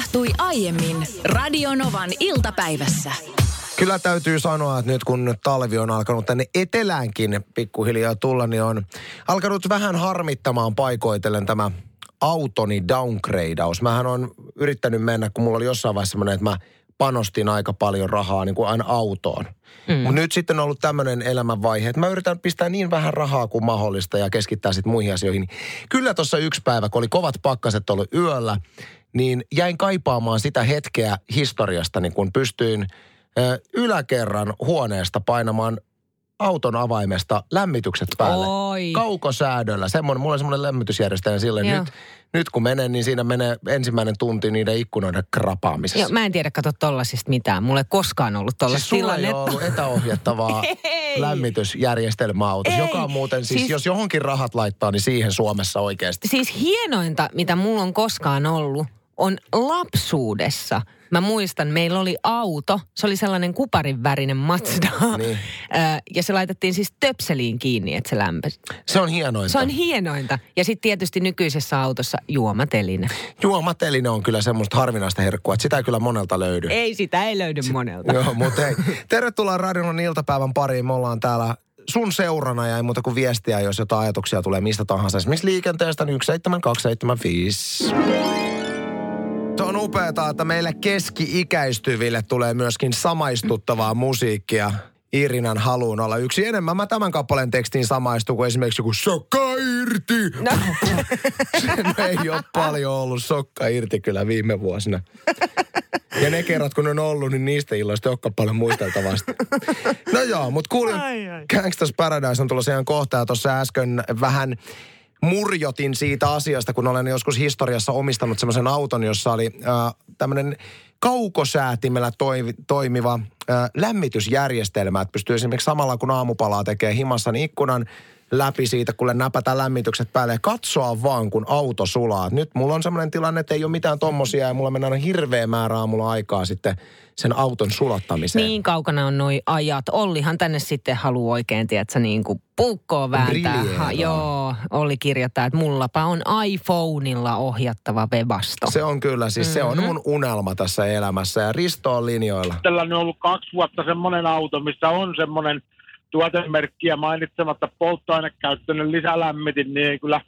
tapahtui aiemmin Radionovan iltapäivässä. Kyllä täytyy sanoa, että nyt kun talvi on alkanut tänne eteläänkin pikkuhiljaa tulla, niin on alkanut vähän harmittamaan paikoitellen tämä autoni downgradeaus. Mähän on yrittänyt mennä, kun mulla oli jossain vaiheessa semmoinen, että mä panostin aika paljon rahaa niin kuin aina autoon. Mm. Mutta nyt sitten on ollut tämmöinen elämänvaihe, että mä yritän pistää niin vähän rahaa kuin mahdollista ja keskittää sitten muihin asioihin. Kyllä tuossa yksi päivä, kun oli kovat pakkaset ollut yöllä, niin jäin kaipaamaan sitä hetkeä historiasta, niin kun pystyin ö, yläkerran huoneesta painamaan auton avaimesta lämmitykset päälle. Oi. Kaukosäädöllä. Semmoinen, mulla on semmoinen lämmitysjärjestelmä silleen. Nyt, nyt kun menen, niin siinä menee ensimmäinen tunti niiden ikkunoiden krapaamisessa. Joo, mä en tiedä, kato tollasista mitään. Mulla ei koskaan ollut tollasta Siis sulla ei tilannetta. ole ollut etäohjattavaa Ei. lämmitysjärjestelmää autossa, Ei. joka on muuten siis, Siis- jos johonkin rahat laittaa, niin siihen Suomessa oikeasti. Siis hienointa, mitä mulla on koskaan ollut, on lapsuudessa. Mä muistan, meillä oli auto, se oli sellainen kuparin värinen Mazda. Niin. Ö, ja se laitettiin siis töpseliin kiinni, että se lämpesi. Se on hienointa. Se on hienointa. Ja sitten tietysti nykyisessä autossa juomateline. Juomateline on kyllä semmoista harvinaista herkkua, että sitä ei kyllä monelta löydy. Ei sitä, ei löydy monelta. Joo, mutta hei. Tervetuloa Radion iltapäivän pariin. Me ollaan täällä sun seurana ja ei muuta kuin viestiä, jos jotain ajatuksia tulee mistä tahansa. Esimerkiksi liikenteestä niin 17275. On upeaa, että meille keski-ikäistyville tulee myöskin samaistuttavaa musiikkia. Irinan haluun olla yksi enemmän. Mä tämän kappaleen tekstiin samaistun kuin esimerkiksi joku sokka irti. No, Sen ei ole paljon ollut sokka irti kyllä viime vuosina. Ja ne kerrat, kun ne on ollut, niin niistä illoista ei olekaan paljon muisteltavasti. No joo, mutta kuulin, Gangsters Paradise on tulossa ihan kohta ja tuossa äsken vähän murjotin siitä asiasta, kun olen joskus historiassa omistanut semmoisen auton, jossa oli äh, tämmöinen kaukosäätimellä toivi, toimiva äh, lämmitysjärjestelmä, että pystyy esimerkiksi samalla kun aamupalaa tekee himassa, niin ikkunan läpi siitä, kun näpätään lämmitykset päälle ja katsoa vaan, kun auto sulaa. Nyt mulla on semmoinen tilanne, että ei ole mitään tommosia ja mulla mennään hirveä määrä aamulla aikaa sitten sen auton sulattamiseen. niin kaukana on noi ajat. Ollihan tänne sitten haluaa oikein, tiedätkö, niin kuin puukkoa vääntää. Ha, joo, Olli kirjoittaa, että mullapa on iPhoneilla ohjattava webasto. Se on kyllä, siis se on mun unelma tässä elämässä ja Risto on linjoilla. Itselläni on ollut kaksi vuotta semmoinen auto, missä on semmoinen tuotemerkkiä mainitsematta polttoainekäyttöinen lisälämmitin, niin kyllä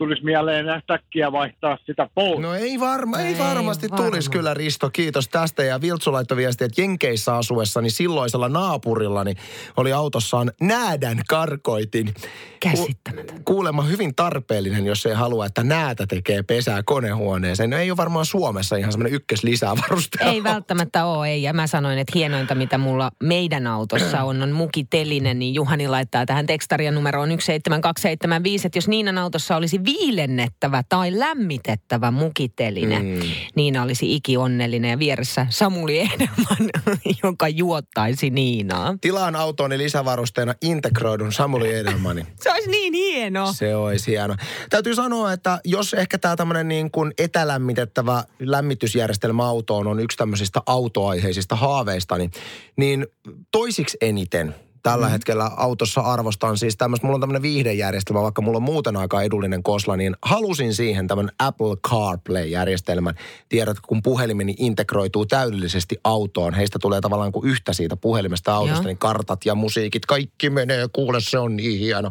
tulisi mieleen äkkiä vaihtaa sitä pois. No ei, varma, ei, Ei varmasti varma. tulisi kyllä Risto, kiitos tästä. Ja Viltsu laittoi viestiä, että Jenkeissä asuessani silloisella naapurillani oli autossaan näädän karkoitin. Käsittämätöntä. Kuulemma hyvin tarpeellinen, jos ei halua, että näätä tekee pesää konehuoneeseen. No ei ole varmaan Suomessa ihan semmoinen ykkös lisävaruste. Ei välttämättä ole, ei. Ja mä sanoin, että hienointa, mitä mulla meidän autossa on, on mukitelinen, niin Juhani laittaa tähän tekstarian numeroon 17275, että jos Niinan autossa olisi viilennettävä tai lämmitettävä mukiteline, mm. Niina olisi iki onnellinen ja vieressä Samuli Edelman, joka juottaisi Niinaa. Tilaan autooni lisävarusteena integroidun Samuli Edelmanin. Se olisi niin hieno. Se olisi hieno. Täytyy sanoa, että jos ehkä tämä tämmöinen niin kuin etälämmitettävä lämmitysjärjestelmä autoon on yksi tämmöisistä autoaiheisista haaveista, niin, niin toisiksi eniten tällä mm. hetkellä autossa arvostan siis tämmöistä, mulla on tämmöinen viihdejärjestelmä, vaikka mulla on muuten aika edullinen kosla, niin halusin siihen tämän Apple CarPlay-järjestelmän. Tiedät, kun puhelimeni integroituu täydellisesti autoon, heistä tulee tavallaan kuin yhtä siitä puhelimesta autosta, Joo. niin kartat ja musiikit, kaikki menee, kuule se on niin hieno.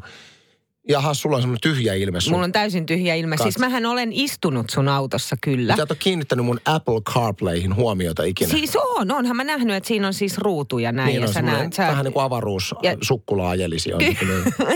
Jaha, sulla on semmoinen tyhjä ilme sun. Mulla on täysin tyhjä ilme. Siis Katso. mähän olen istunut sun autossa kyllä. Sä et ole kiinnittänyt mun Apple CarPlayhin huomiota ikinä. Siis on, onhan mä nähnyt, että siinä on siis ruutuja näin. niin ja on sä semmoinen näet, sä... vähän niin kuin avaruus Ja-. Niin.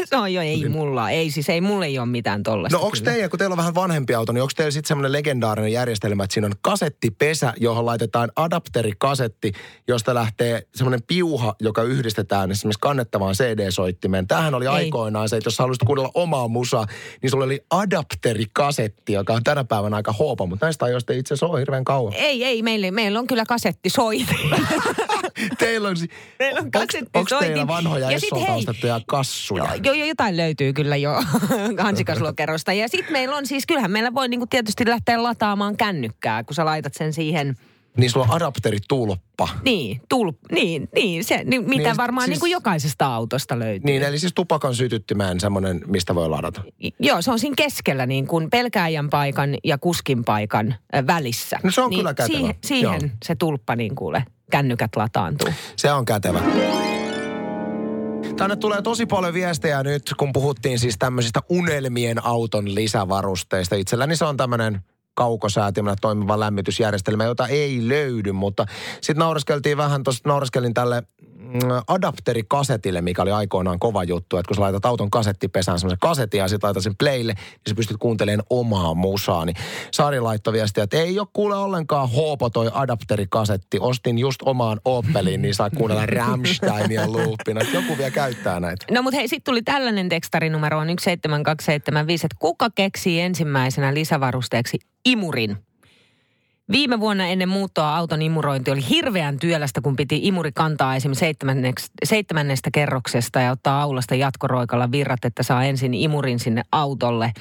se on jo, ei mulla, ei siis ei mulla ei ole mitään tollasta. No onko teillä, kun teillä on vähän vanhempi auto, niin onko teillä sitten semmoinen legendaarinen järjestelmä, että siinä on kasettipesä, johon laitetaan adapterikasetti, josta lähtee semmoinen piuha, joka yhdistetään esimerkiksi kannettavaan CD-soittimeen. Tämähän oli Ei. aikoinaan se, että jos sä haluaisit kuunnella omaa musaa, niin sulla oli adapterikasetti, joka on tänä päivänä aika hoopa, mutta näistä ajoista ei itse asiassa ole hirveän kauan. Ei, ei, meillä, meillä on kyllä kasettisoitin. Teillä on, Meillä on onks, onks kasettisoitin. teillä vanhoja Ja sit hei, kassuja? jo, jo, jotain löytyy kyllä jo hansikaslokerosta. Ja sitten meillä on siis, kyllähän meillä voi niinku tietysti lähteä lataamaan kännykkää, kun sä laitat sen siihen Niin sulla on adapteritulppa. Niin, tulp, niin, niin, se, niin, mitä Niin, varmaan siis- niin kuin jokaisesta autosta löytyy. Niin, eli siis tupakan sytyttimään semmoinen, mistä voi ladata. Joo, se on siinä keskellä niin kuin pelkääjän paikan ja kuskin paikan välissä. No se on niin kyllä kätevä. Siihen, siihen Joo. se tulppa niin kuule, kännykät lataantuu. Se on kätevä. Tänne tulee tosi paljon viestejä nyt, kun puhuttiin siis tämmöisistä unelmien auton lisävarusteista. Itselläni se on tämmöinen kaukosäätimellä toimiva lämmitysjärjestelmä, jota ei löydy, mutta sitten naureskeltiin vähän, tuossa naureskelin tälle mm, adapterikasetille, mikä oli aikoinaan kova juttu, että kun sä laitat auton kasettipesään semmoisen kasetin ja sitten laitat sen playlle, niin sä pystyt kuuntelemaan omaa musaa. Niin Sari laittoi viestiä, että ei ole kuule ollenkaan hoopo toi adapterikasetti. Ostin just omaan Opeliin, niin saa kuunnella Rammsteinia loopina. Joku vielä käyttää näitä. No mutta hei, sitten tuli tällainen tekstarinumero on 17275, että kuka keksii ensimmäisenä lisävarusteeksi imurin? Viime vuonna ennen muuttoa auton imurointi oli hirveän työlästä, kun piti imuri kantaa esimerkiksi seitsemänneksi- seitsemännestä kerroksesta ja ottaa aulasta jatkoroikalla virrat, että saa ensin imurin sinne autolle. Äh,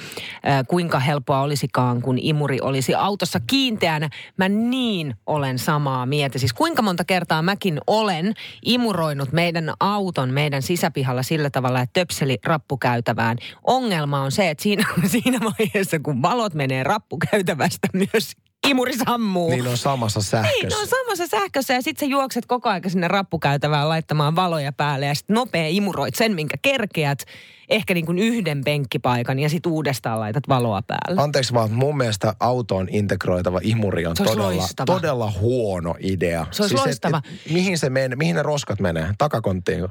kuinka helppoa olisikaan, kun imuri olisi autossa kiinteänä. Mä niin olen samaa mieltä. Siis kuinka monta kertaa mäkin olen imuroinut meidän auton meidän sisäpihalla sillä tavalla, että töpseli rappukäytävään. Ongelma on se, että siinä, siinä vaiheessa, kun valot menee rappukäytävästä myös imuri sammuu. Niin on samassa sähkössä. ne on samassa sähkössä ja sitten sä juokset koko ajan sinne rappukäytävään laittamaan valoja päälle ja sitten nopea imuroit sen, minkä kerkeät. Ehkä niin kuin yhden penkkipaikan ja sitten uudestaan laitat valoa päälle. Anteeksi vaan, mun mielestä autoon integroitava imuri on todella, loistava. todella huono idea. Se olisi et- loistava. et mihin, se menee, mihin ne roskat menee? Takakonttiin?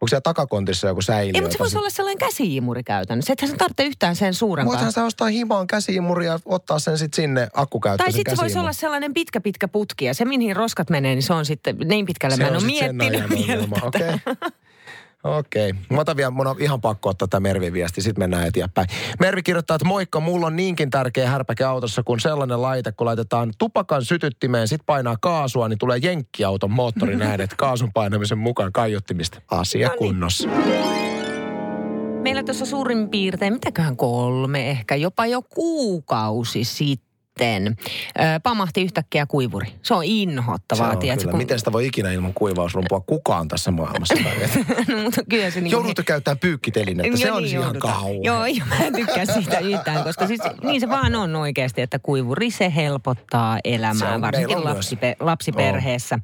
Onko siellä takakontissa joku säiliö? Ei, mutta se voisi olla sellainen käsiimuri käytännössä. Ethän sä tarvitse yhtään sen suurempaa. Voithan sä ostaa himaan käsiimuri ja ottaa sen sitten sinne Tai akkukäyttöisen sitten se voisi olla sellainen pitkä, pitkä putki ja se, mihin roskat menee, niin se on sitten niin pitkälle. Se mä en on ole miettinyt vielä ongelma. Okei. Okei. Mä otan vielä, mun on ihan pakko ottaa tämä Mervin viesti, sitten mennään eteenpäin. Mervi kirjoittaa, että moikka, mulla on niinkin tärkeä härpäke autossa kuin sellainen laite, kun laitetaan tupakan sytyttimeen, sit painaa kaasua, niin tulee jenkkiauton moottorin äänet kaasun painamisen mukaan kaiuttimista. Asia No niin. kunnossa. Meillä tuossa suurin piirtein, mitäköhän kolme, ehkä jopa jo kuukausi sitten, ö, pamahti yhtäkkiä kuivuri. Se on inhottavaa, Se on tiedätkö? kyllä. Miten sitä voi ikinä ilman kuivausrumpua kukaan tässä maailmassa no, mutta kyllä se niin Joudutte käyttämään pyykkitelinettä, se Joo, olisi niin ihan joudutaan. kauhea. Joo, joo, mä en tykkää siitä yhtään, koska siis niin se vaan on oikeasti, että kuivuri se helpottaa Se elämää, on- varsinkin lapsipe, lapsiperheessä.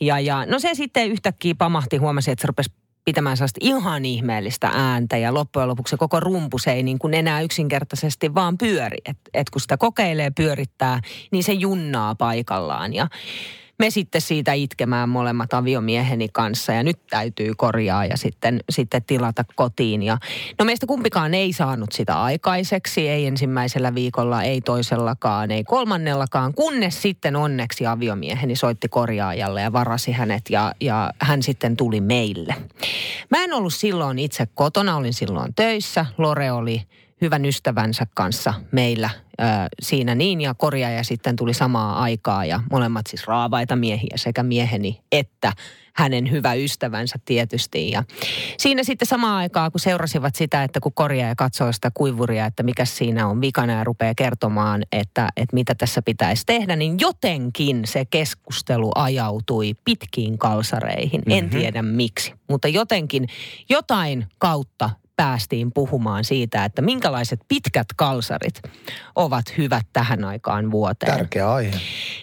Ja, ja no se sitten yhtäkkiä pamahti, huomasi, että se rupesi pitämään sellaista ihan ihmeellistä ääntä ja loppujen lopuksi se koko rumpu se ei niin kuin enää yksinkertaisesti vaan pyöri. Että et kun sitä kokeilee pyörittää, niin se junnaa paikallaan ja me sitten siitä itkemään molemmat aviomieheni kanssa ja nyt täytyy korjaa ja sitten, sitten tilata kotiin. Ja, no meistä kumpikaan ei saanut sitä aikaiseksi, ei ensimmäisellä viikolla, ei toisellakaan, ei kolmannellakaan, kunnes sitten onneksi aviomieheni soitti korjaajalle ja varasi hänet ja, ja hän sitten tuli meille. Mä en ollut silloin itse kotona, olin silloin töissä. Lore oli hyvän ystävänsä kanssa meillä ö, siinä niin ja korjaaja sitten tuli samaa aikaa ja molemmat siis raavaita miehiä sekä mieheni että hänen hyvä ystävänsä tietysti. Ja siinä sitten samaan aikaa, kun seurasivat sitä, että kun korjaaja katsoo sitä kuivuria, että mikä siinä on vikana ja rupeaa kertomaan, että, että mitä tässä pitäisi tehdä, niin jotenkin se keskustelu ajautui pitkiin kalsareihin. En Mhm. tiedä miksi, mutta jotenkin jotain kautta päästiin puhumaan siitä, että minkälaiset pitkät kalsarit ovat hyvät tähän aikaan vuoteen. Tärkeä aihe.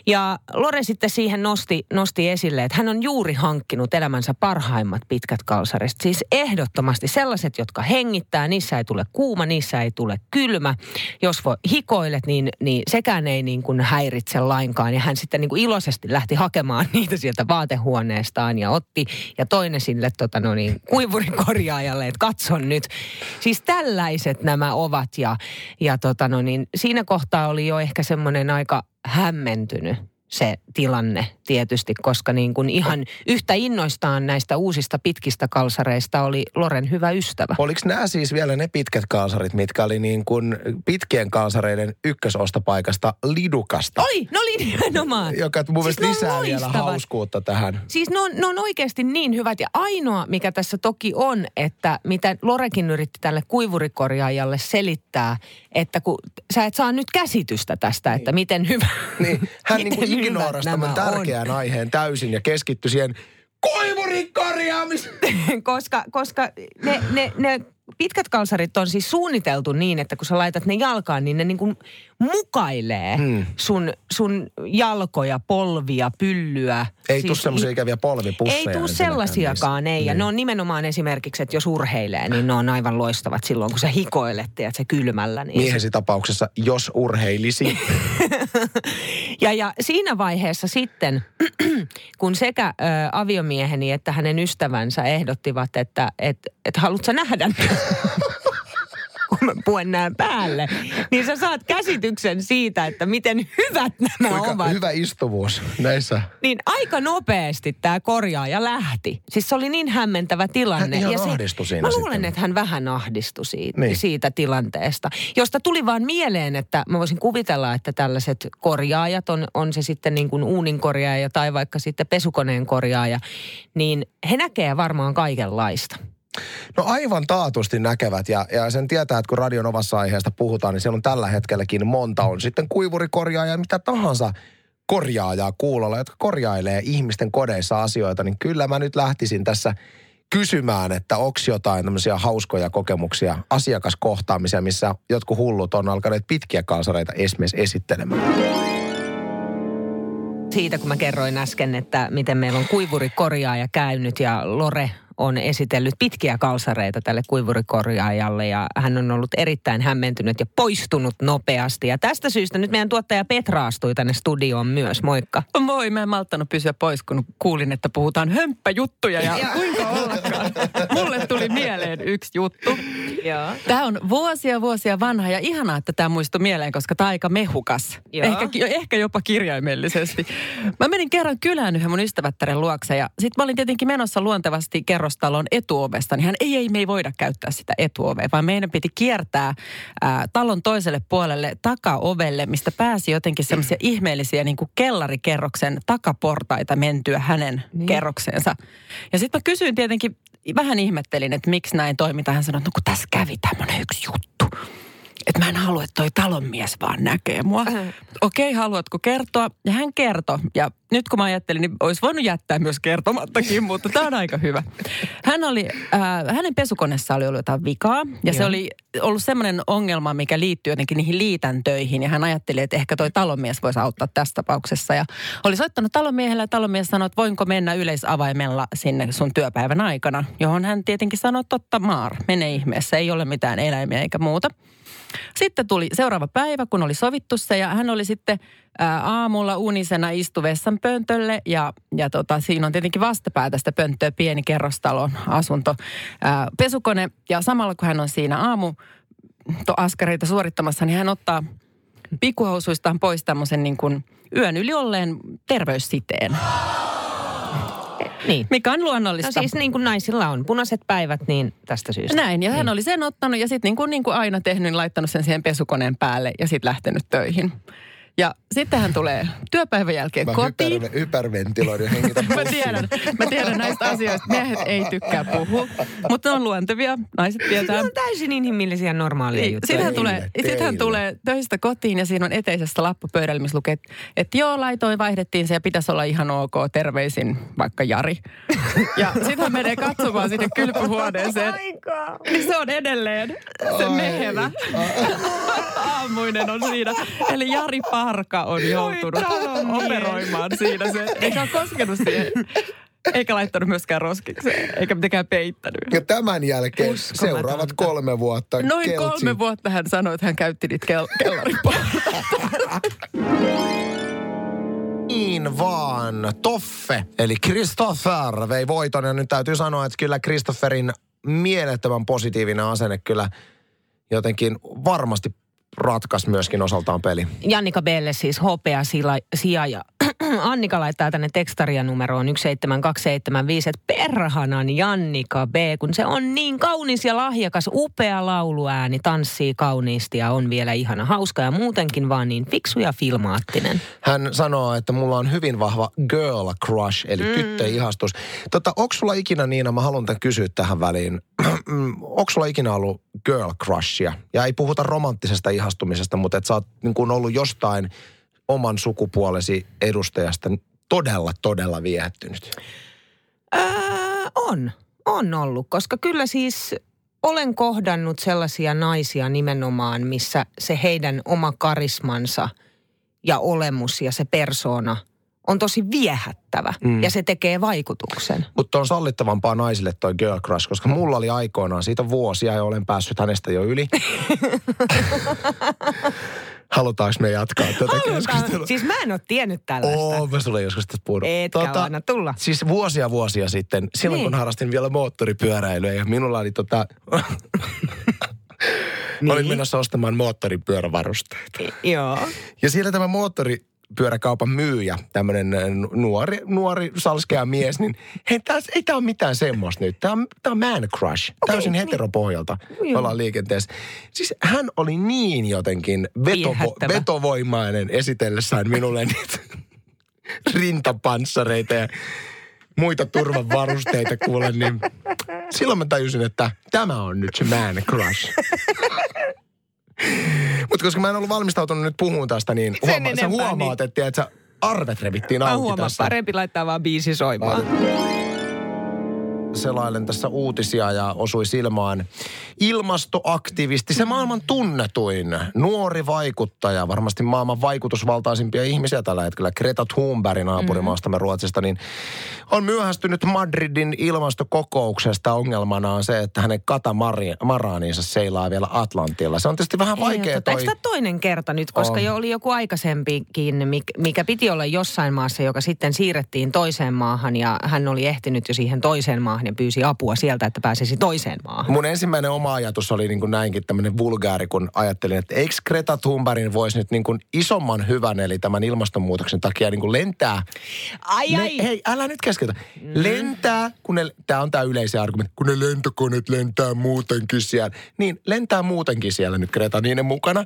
Ja Lore sitten siihen nosti, nosti esille, että hän on juuri hankkinut elämänsä parhaimmat pitkät kalsarit. Siis ehdottomasti sellaiset, jotka hengittää, niissä ei tule kuuma, niissä ei tule kylmä. Jos voi hikoilet, niin, niin sekään ei niin kuin häiritse lainkaan. Ja hän sitten niin kuin iloisesti lähti hakemaan niitä sieltä vaatehuoneestaan ja otti ja toinen sille tota no niin, kuivurin korjaajalle, että katso nyt. Siis tällaiset nämä ovat ja, ja tota no niin, siinä kohtaa oli jo ehkä semmoinen aika hämmentynyt se tilanne tietysti, koska niin kuin ihan yhtä innoistaan näistä uusista pitkistä kalsareista oli Loren hyvä ystävä. Oliko nämä siis vielä ne pitkät kalsarit, mitkä oli niin kuin pitkien kalsareiden ykkösostopaikasta Lidukasta? Oi, no oli nimenomaan. Joka mun Siis lisää vielä loistavat. hauskuutta tähän. Siis ne on, ne on oikeasti niin hyvät. Ja ainoa, mikä tässä toki on, että mitä Lorekin yritti tälle kuivurikorjaajalle selittää, että kun sä et saa nyt käsitystä tästä, että miten hyvä. Niin, hän niin kuin ignorasi tämän on. Tärkeän aiheen täysin ja keskittyi siihen koivurin korjaamiseen. koska, koska ne, ne, ne pitkät kalsarit on siis suunniteltu niin, että kun sä laitat ne jalkaan, niin ne niin kuin mukailee Hmm. sun, sun jalkoja, polvia, pyllyä. Ei siis tuu semmoisia ikäviä polvipusseja. Ei ensinnäkään sellaisiakaan, ei. Ja Niin. ne on nimenomaan esimerkiksi, että jos urheilee, niin ne on aivan loistavat silloin, kun sä hikoilet, ja se kylmällä. Niin se- Miehesi tapauksessa, jos urheilisi. Ja, ja siinä vaiheessa sitten, kun sekä ö, aviomieheni että hänen ystävänsä ehdottivat, että et, et haluatko nähdä, kun mä puen näin päälle, niin sä saat käsityksen siitä, että miten hyvät nämä Kuinka ovat. hyvä istuvuus näissä. Niin aika nopeasti tämä korjaaja lähti. Siis se oli niin hämmentävä tilanne. Hän ihan se, ahdistui siinä Mä luulen, sitten. että hän vähän ahdistui siitä, Niin. siitä tilanteesta. Josta tuli vaan mieleen, että mä voisin kuvitella, että tällaiset korjaajat, on, on se sitten niin kuin uunin korjaaja tai vaikka sitten pesukoneen korjaaja, niin he näkee varmaan kaikenlaista. No aivan taatusti näkevät ja, ja sen tietää, että kun radion omassa aiheesta puhutaan, niin siellä on tällä hetkelläkin monta. On sitten kuivurikorjaaja ja mitä tahansa korjaajaa kuulolla, jotka korjailee ihmisten kodeissa asioita, niin kyllä mä nyt lähtisin tässä kysymään, että onko jotain tämmöisiä hauskoja kokemuksia, asiakaskohtaamisia, missä jotkut hullut on alkaneet pitkiä kalsareita esimerkiksi esittelemään. Siitä kun mä kerroin äsken, että miten meillä on kuivurikorjaaja käynyt ja Lore on esitellyt pitkiä kalsareita tälle kuivurikorjaajalle ja hän on ollut erittäin hämmentynyt ja poistunut nopeasti. Ja tästä syystä nyt meidän tuottaja Petra astui tänne studioon myös. Moikka. Moi, mä en malttanut pysyä pois, kun kuulin, että puhutaan hömppäjuttuja ja kuinka ollakaan. Mulle tuli mieleen yksi juttu. Joo. Tämä on vuosia vuosia vanha ja ihanaa, että tämä muistui mieleen, koska tämä on aika mehukas. Ehkä, ehkä jopa kirjaimellisesti. Mä menin kerran kylään yhden mun ystävättären luokse ja sitten mä olin tietenkin menossa luontevasti kerrostalon etuovesta. Niin hän, ei, ei, me ei voida käyttää sitä etuovea, vaan meidän piti kiertää ää, talon toiselle puolelle takaovelle, mistä pääsi jotenkin semmoisia ihmeellisiä niin kuin kellarikerroksen takaportaita mentyä hänen niin. kerrokseensa. Ja sitten mä kysyin tietenkin, vähän ihmettelin, että miksi näin toimitaan. Hän sanoi, että no kun tässä kävi tämmöinen yksi juttu. Että mä en halua, että toi talonmies vaan näkee mua. Okei, okay, haluatko kertoa? Ja hän kertoi. Ja nyt kun mä ajattelin, niin olisi voinut jättää myös kertomattakin, mutta tämä on aika hyvä. Hän oli, äh, hänen pesukoneessa oli ollut jotain vikaa. Ja se Joo. oli ollut semmoinen ongelma, mikä liittyy jotenkin niihin liitäntöihin. Ja hän ajatteli, että ehkä toi talonmies voisi auttaa tässä tapauksessa. Ja oli soittanut talonmiehelle ja talonmies sanoi, että voinko mennä yleisavaimella sinne sun työpäivän aikana. Johon hän tietenkin sanoi, totta maar, mene ihmeessä, ei ole mitään eläimiä eikä muuta. Sitten tuli seuraava päivä, kun oli sovittu se ja hän oli sitten aamulla unisena istu vessan pöntölle ja, ja tota, siinä on tietenkin vastapäätä sitä pönttöä pieni kerrostalon asunto, ää, pesukone ja samalla kun hän on siinä aamu to, askareita suorittamassa, niin hän ottaa pikkuhousuistaan pois tämmöisen niin kuin yön yli olleen terveyssiteen, Niin. mikä on No luonnollista. siis niin kuin naisilla on punaiset päivät, niin tästä syystä. Näin, ja hän oli sen ottanut ja sitten niin kuin, niin kuin aina tehnyt, niin laittanut sen siihen pesukoneen päälle ja sitten lähtenyt töihin. Ja sitten hän tulee työpäivän jälkeen Mä kotiin. hyper, hyperventiloin ja hengitän Mä tiedän, mä tiedän näistä asioista. Miehet ei tykkää puhua, mutta ne on luontevia. Naiset tietää. Ne on täysin inhimillisiä ja normaalia Niin, juttuja. Sitten hän, tulee, sit hän tulee töistä kotiin ja siinä on eteisessä lappu pöydällä, missä lukee, että, joo, laitoin, vaihdettiin se ja pitäisi olla ihan ok, terveisin vaikka Jari. Ja sitten hän menee katsomaan sinne kylpyhuoneeseen. Niin se on edelleen se mehevä. Aamuinen on siinä. Eli Jari Parka on joutunut operoimaan siinä se. Eikä ole koskenut siihen. Eikä laittanut myöskään roskikseen, eikä mitenkään peittänyt. Ja tämän jälkeen Uskomatonta. seuraavat kolme vuotta Noin keltsi. kolme vuotta hän sanoi, että hän käytti niitä kel-. Niin vaan. Toffe, eli Christopher vei voiton. Ja nyt täytyy sanoa, että kyllä Christopherin mielettömän positiivinen asenne kyllä jotenkin varmasti ratkaisi myöskin osaltaan peli. Jannika Belle siis hopea sija ja Annika laittaa tänne tekstaria numeroon 17275, että perhanan Jannika B, kun se on niin kaunis ja lahjakas, upea lauluääni, tanssii kauniisti ja on vielä ihana hauska ja muutenkin vaan niin fiksu ja filmaattinen. Hän sanoo, että mulla on hyvin vahva girl crush, eli mm. tyttöihastus. Tota, onko sulla ikinä Niina, mä haluan tämän kysyä tähän väliin, onko sulla ikinä ollut girl crushia? Ja ei puhuta romanttisesta ihastumisesta, mutta että sä oot niin kuin ollut jostain oman sukupuolesi edustajasta todella, todella viehättynyt. Ää, on, on ollut, koska kyllä siis olen kohdannut sellaisia naisia nimenomaan, missä se heidän oma karismansa ja olemus ja se persona on tosi viehättävä mm. ja se tekee vaikutuksen. Mutta on sallittavampaa naisille toi girl crush, koska mulla oli aikoinaan siitä vuosia ja olen päässyt hänestä jo yli. Halutaanko me jatkaa tätä Halutaan. keskustelua? Siis mä en ole tiennyt tällaista. Oo, mä sulle joskus tästä puhunut. Etkä anna tulla. Siis vuosia vuosia sitten, silloin Niin. kun harrastin vielä moottoripyöräilyä ja minulla oli tota... niin. Olin menossa ostamaan moottoripyörävarusteita. Joo. Ja siellä tämä moottoripyöräkaupan myyjä, tämmöinen nuori, nuori salskea mies, niin hei, tää, ei tämä ole mitään semmoista nyt. Tämä on, tää on man crush. Täysin niin. heteropohjalta Joo. ollaan liikenteessä. Siis hän oli niin jotenkin vetovo, vetovoimainen esitellessään minulle niitä rintapanssareita ja muita turvavarusteita kuulen, niin silloin mä tajusin, että tämä on nyt se man crush. Mutta koska mä en ollut valmistautunut nyt puhumaan tästä, niin huoma- sä enempää, huomaat, niin. että, että arvet revittiin Mä auki huomaan, tässä. parempi laittaa vaan biisi soimaan. Selailen tässä uutisia ja osui silmään ilmastoaktivisti, se maailman tunnetuin nuori vaikuttaja, varmasti maailman vaikutusvaltaisimpia ihmisiä tällä hetkellä, Greta Thunberg naapurimaastamme Ruotsista, niin on myöhästynyt Madridin ilmastokokouksesta. Ongelmana on se, että hänen katamaraaniinsa seilaa vielä Atlantilla. Se on tietysti vähän vaikea toi... Eikö tämä toinen kerta nyt, koska On. jo oli joku aikaisempikin, mik- mikä piti olla jossain maassa, joka sitten siirrettiin toiseen maahan ja hän oli ehtinyt jo siihen toiseen maahan ja pyysi apua sieltä, että pääsisi toiseen maahan. Mun ensimmäinen oma ajatus oli niin kuin näinkin tämmöinen vulgaari, kun ajattelin, että eikö Greta Thunbergin voisi nyt niin kuin isomman hyvän, eli tämän ilmastonmuutoksen takia niin kuin lentää. Ai Ne, ai! hei, älä nyt keskeytä. Lentää, kun ne, tää on tää yleisiä argumentti, kun ne lentokoneet lentää muutenkin siellä. Niin, lentää muutenkin siellä nyt Greta niiden mukana.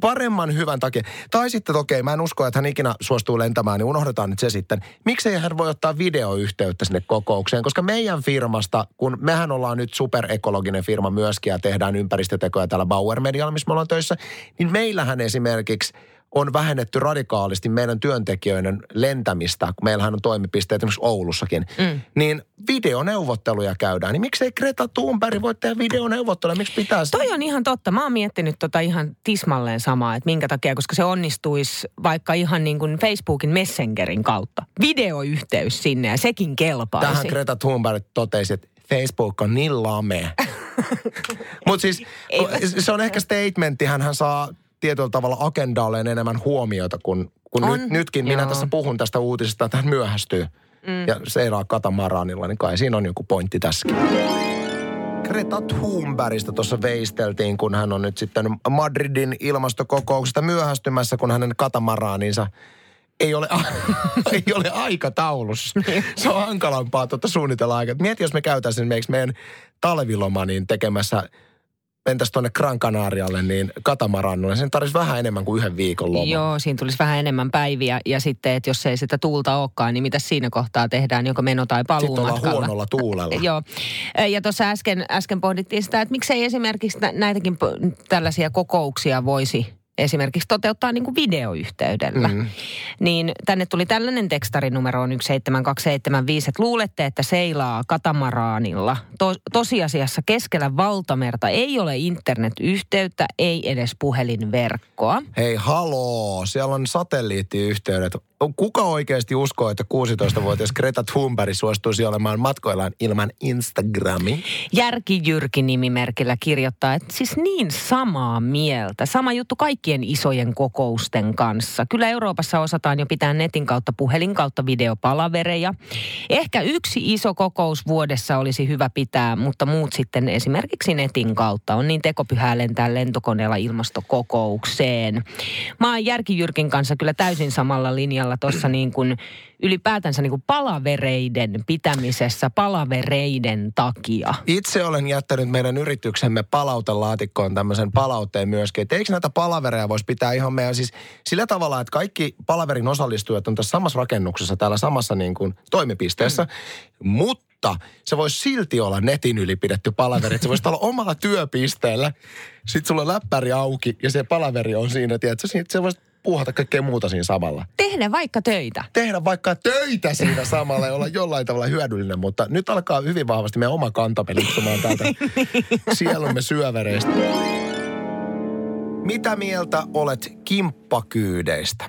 Paremman hyvän takia. Tai sitten, okei, mä en usko, että hän ikinä suostuu lentämään, niin unohdetaan nyt se sitten. Miksei hän voi ottaa videoyhteyttä sinne kokoukseen? Koska meidän firmasta, kun mehän ollaan nyt superekologinen firma myöskin ja tehdään ympäristötekoja täällä Bauer Medialla, missä me ollaan töissä, niin meillähän esimerkiksi on vähennetty radikaalisti meidän työntekijöiden lentämistä, kun meillähän on toimipisteet esimerkiksi Oulussakin, mm. niin videoneuvotteluja käydään. Niin miksei Greta Thunberg voi tehdä videoneuvotteluja? Miksi pitäisi? Toi on ihan totta. Mä oon miettinyt tota ihan tismalleen samaa, että minkä takia, koska se onnistuisi vaikka ihan niin kuin Facebookin Messengerin kautta. Videoyhteys sinne ja sekin kelpaisi. Tähän Greta Thunberg totesi, että Facebook on niin lame. Mutta siis se on ehkä statementti, hän saa tietyllä tavalla agendalleen enemmän huomiota kuin, kun On, nyt, nytkin. Minä joo. tässä puhun tästä uutisesta, että hän myöhästyy mm. ja seilaa katamaranilla, niin kai siinä on joku pointti tässäkin. Greta Thunbergista tuossa veisteltiin, kun hän on nyt sitten Madridin ilmastokokouksesta myöhästymässä, kun hänen katamaraninsa ei ole, ei ole aikataulussa. Se on hankalampaa tuota suunnitella aikaa. Mieti, jos me käytäisiin meidän talviloma niin tekemässä, mentäisiin tuonne Gran Canarialle, niin katamarannulle. Sen tarvitsisi vähän enemmän kuin yhden viikon loma. Joo, siinä tulisi vähän enemmän päiviä. Ja sitten, että jos ei sitä tuulta olekaan, niin mitä siinä kohtaa tehdään, joko meno- tai Sitten ollaan huonolla tuulella. Joo. Ja tuossa äsken, äsken pohdittiin sitä, että miksei esimerkiksi nä- näitäkin tällaisia kokouksia voisi esimerkiksi toteuttaa niin kuin videoyhteydellä. Mm. Niin tänne tuli tällainen tekstarinumero on 17275, että luulette, että seilaa katamaraanilla. To- tosiasiassa keskellä valtamerta ei ole internetyhteyttä, ei edes puhelinverkkoa. Hei, haloo, siellä on satelliittiyhteydet. Kuka oikeasti uskoo, että 16-vuotias Greta Thunberg suostuisi olemaan matkoillaan ilman Instagrami? Järki Jyrki nimimerkillä kirjoittaa, että siis niin samaa mieltä. Sama juttu kaikkien isojen kokousten kanssa. Kyllä Euroopassa osataan jo pitää netin kautta, puhelin kautta videopalavereja. Ehkä yksi iso kokous vuodessa olisi hyvä pitää, mutta muut sitten esimerkiksi netin kautta. On niin tekopyhää lentää lentokoneella ilmastokokoukseen. Mä oon Järki Jyrkin kanssa kyllä täysin samalla linjalla linjalla tuossa niin kuin ylipäätänsä niin kuin palavereiden pitämisessä palavereiden takia? Itse olen jättänyt meidän yrityksemme palautelaatikkoon tämmöisen palautteen myöskin, että eikö näitä palavereja voisi pitää ihan meidän siis sillä tavalla, että kaikki palaverin osallistujat on tässä samassa rakennuksessa, täällä samassa niin kuin toimipisteessä, mm. mutta se voisi silti olla netin yli pidetty palaveri. Se voisi olla omalla työpisteellä. Sitten sulla on läppäri auki ja se palaveri on siinä, tiedätkö? Se voisi puuhata kaikkea muuta siinä samalla. Tehdä vaikka töitä. Tehdä vaikka töitä siinä samalla ja olla jollain tavalla hyödyllinen, mutta nyt alkaa hyvin vahvasti meidän oma kantamme liittymaan täältä sielumme syövereistä. Mitä mieltä olet kimppakyydeistä?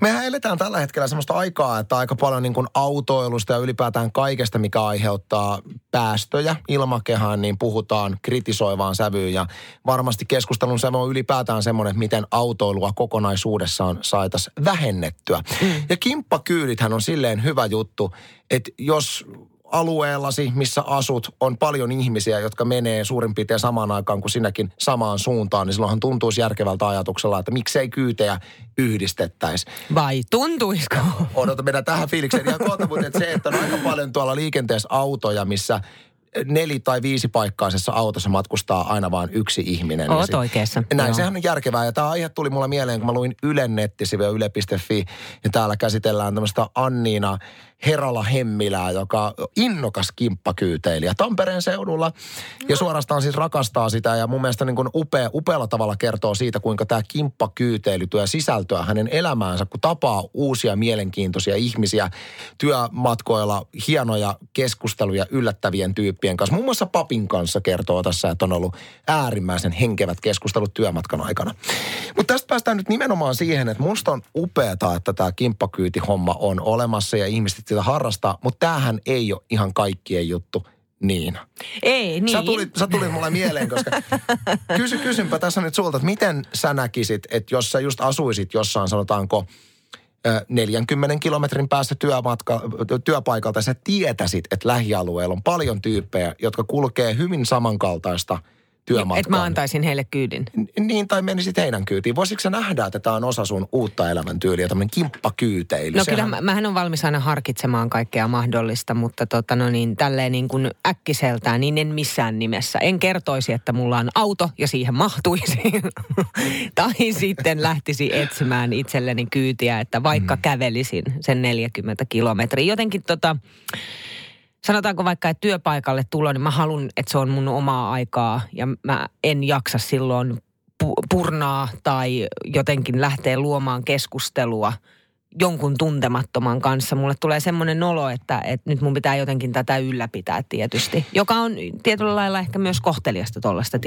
Mehän eletään tällä hetkellä sellaista aikaa, että aika paljon niin kuin autoilusta ja ylipäätään kaikesta, mikä aiheuttaa päästöjä ilmakehään, niin puhutaan kritisoivaan sävyyn. Ja varmasti keskustelun sävy on ylipäätään semmoinen, että miten autoilua kokonaisuudessaan saataisiin vähennettyä. Mm. Ja kimppakyydithän on silleen hyvä juttu, että jos alueellasi, missä asut, on paljon ihmisiä, jotka menee suurin piirtein samaan aikaan kuin sinäkin samaan suuntaan, niin silloinhan tuntuisi järkevältä ajatuksella, että miksei kyytejä yhdistettäisi. Vai tuntuisiko? Odota, mennään tähän fiilikseen ihan kohta, mutta se, että on aika paljon tuolla liikenteessä autoja, missä neli- tai viisipaikkaisessa autossa matkustaa aina vain yksi ihminen. Oot niin oikeassa. Näin, Joo. sehän on järkevää. Ja tämä aihe tuli mulle mieleen, kun mä luin Ylen nettisivuja yle.fi. Ja täällä käsitellään tämmöistä Anniina Herala Hemmilää, joka innokas kimppakyyteilijä Tampereen seudulla. Ja suorastaan siis rakastaa sitä ja mun mielestä niin kuin upea, upealla tavalla kertoo siitä, kuinka tämä kimppakyyteily tuo sisältöä hänen elämäänsä, kun tapaa uusia mielenkiintoisia ihmisiä työmatkoilla, hienoja keskusteluja yllättävien tyyppien kanssa. Muun muassa papin kanssa kertoo tässä, että on ollut äärimmäisen henkevät keskustelut työmatkan aikana. Mutta tästä päästään nyt nimenomaan siihen, että musta on upeata, että tämä kimppakyyti-homma on olemassa ja ihmiset sitä harrastaa, mutta tämähän ei ole ihan kaikkien juttu. Niin. Ei, niin. Sä tulit, sä tulit mulle mieleen, koska kysy, kysynpä tässä nyt sulta, että miten sä näkisit, että jos sä just asuisit jossain, sanotaanko, 40 kilometrin päässä työmatka, työpaikalta sä tietäisit, että lähialueella on paljon tyyppejä, jotka kulkee hyvin samankaltaista – työmatkaan. Että mä antaisin heille kyydin. Niin, tai menisit heidän kyytiin. Voisitko sä nähdä, että tämä on osa sun uutta elämäntyyliä, tämmöinen kimppakyyteily? No Sehän... kyllä, mähän on valmis aina harkitsemaan kaikkea mahdollista, mutta tota no niin, tälleen niin kuin äkkiseltään, niin en missään nimessä. En kertoisi, että mulla on auto ja siihen mahtuisi. tai sitten lähtisi etsimään itselleni kyytiä, että vaikka mm. kävelisin sen 40 kilometriä. Jotenkin tota sanotaanko vaikka, että työpaikalle tulo, niin mä haluan, että se on mun omaa aikaa ja mä en jaksa silloin purnaa tai jotenkin lähteä luomaan keskustelua – jonkun tuntemattoman kanssa. Mulle tulee semmoinen olo, että, että nyt mun pitää jotenkin tätä ylläpitää tietysti. Joka on tietyllä lailla ehkä myös kohteliasta tuollaisessa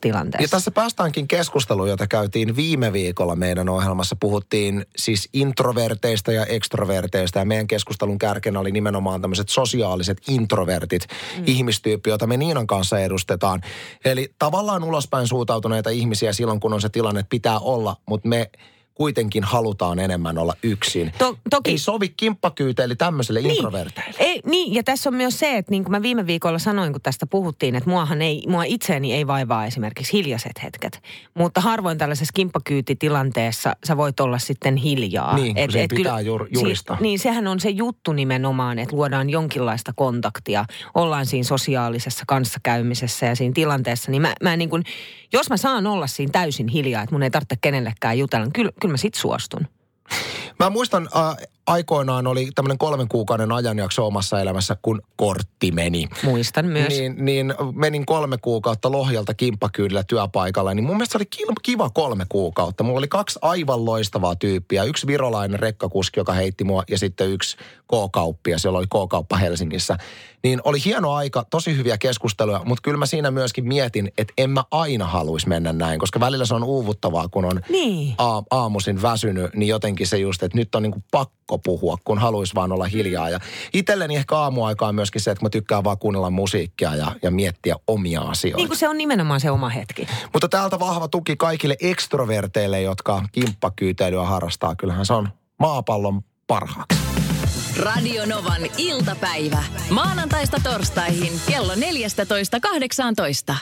tilanteessa. Ja tässä päästäänkin keskusteluun, jota käytiin viime viikolla meidän ohjelmassa. Puhuttiin siis introverteista ja ekstroverteista. Ja meidän keskustelun kärkenä oli nimenomaan tämmöiset sosiaaliset introvertit, mm. ihmistyyppi, jota me Niinan kanssa edustetaan. Eli tavallaan ulospäin suutautuneita ihmisiä silloin, kun on se tilanne, että pitää olla, mutta me kuitenkin halutaan enemmän olla yksin. To, toki. Ei sovi kimppakyyteille tämmöiselle niin, introverteille. Ei, niin, ja tässä on myös se, että niin kuin mä viime viikolla sanoin, kun tästä puhuttiin, että muahan ei, mua itseäni ei vaivaa esimerkiksi hiljaiset hetket. Mutta harvoin tällaisessa kimppakyytitilanteessa sä voit olla sitten hiljaa. Niin, et, et pitää jur, juristaa. Si, niin, sehän on se juttu nimenomaan, että luodaan jonkinlaista kontaktia. Ollaan siinä sosiaalisessa kanssakäymisessä ja siinä tilanteessa. Niin mä, mä niin kuin, jos mä saan olla siinä täysin hiljaa, että mun ei tarvitse kenellekään jutella, niin kyllä, kyllä mä sit suostun. Mä muistan äh, aikoinaan oli tämmöinen kolmen kuukauden ajanjakso omassa elämässä, kun kortti meni. Muistan myös. Niin, niin menin kolme kuukautta Lohjalta kimppakyydellä työpaikalla, niin mun mielestä se oli kiva kolme kuukautta. Mulla oli kaksi aivan loistavaa tyyppiä. Yksi virolainen rekkakuski, joka heitti mua, ja sitten yksi K-kauppia, siellä oli K-kauppa Helsingissä. Niin oli hieno aika, tosi hyviä keskusteluja, mutta kyllä mä siinä myöskin mietin, että en mä aina haluaisi mennä näin, koska välillä se on uuvuttavaa, kun on niin. a- aamuisin väsynyt, niin jotenkin se just, että nyt on niinku pakko puhua, kun haluaisi vaan olla hiljaa. Ja itselleni ehkä aamuaikaa myöskin se, että mä tykkään vaan kuunnella musiikkia ja, ja miettiä omia asioita. Niin kuin se on nimenomaan se oma hetki. Mutta täältä vahva tuki kaikille ekstroverteille, jotka kimppakyyteilyä harrastaa. Kyllähän se on maapallon parhaaksi. Radio Novan iltapäivä. Maanantaista torstaihin kello 14.18.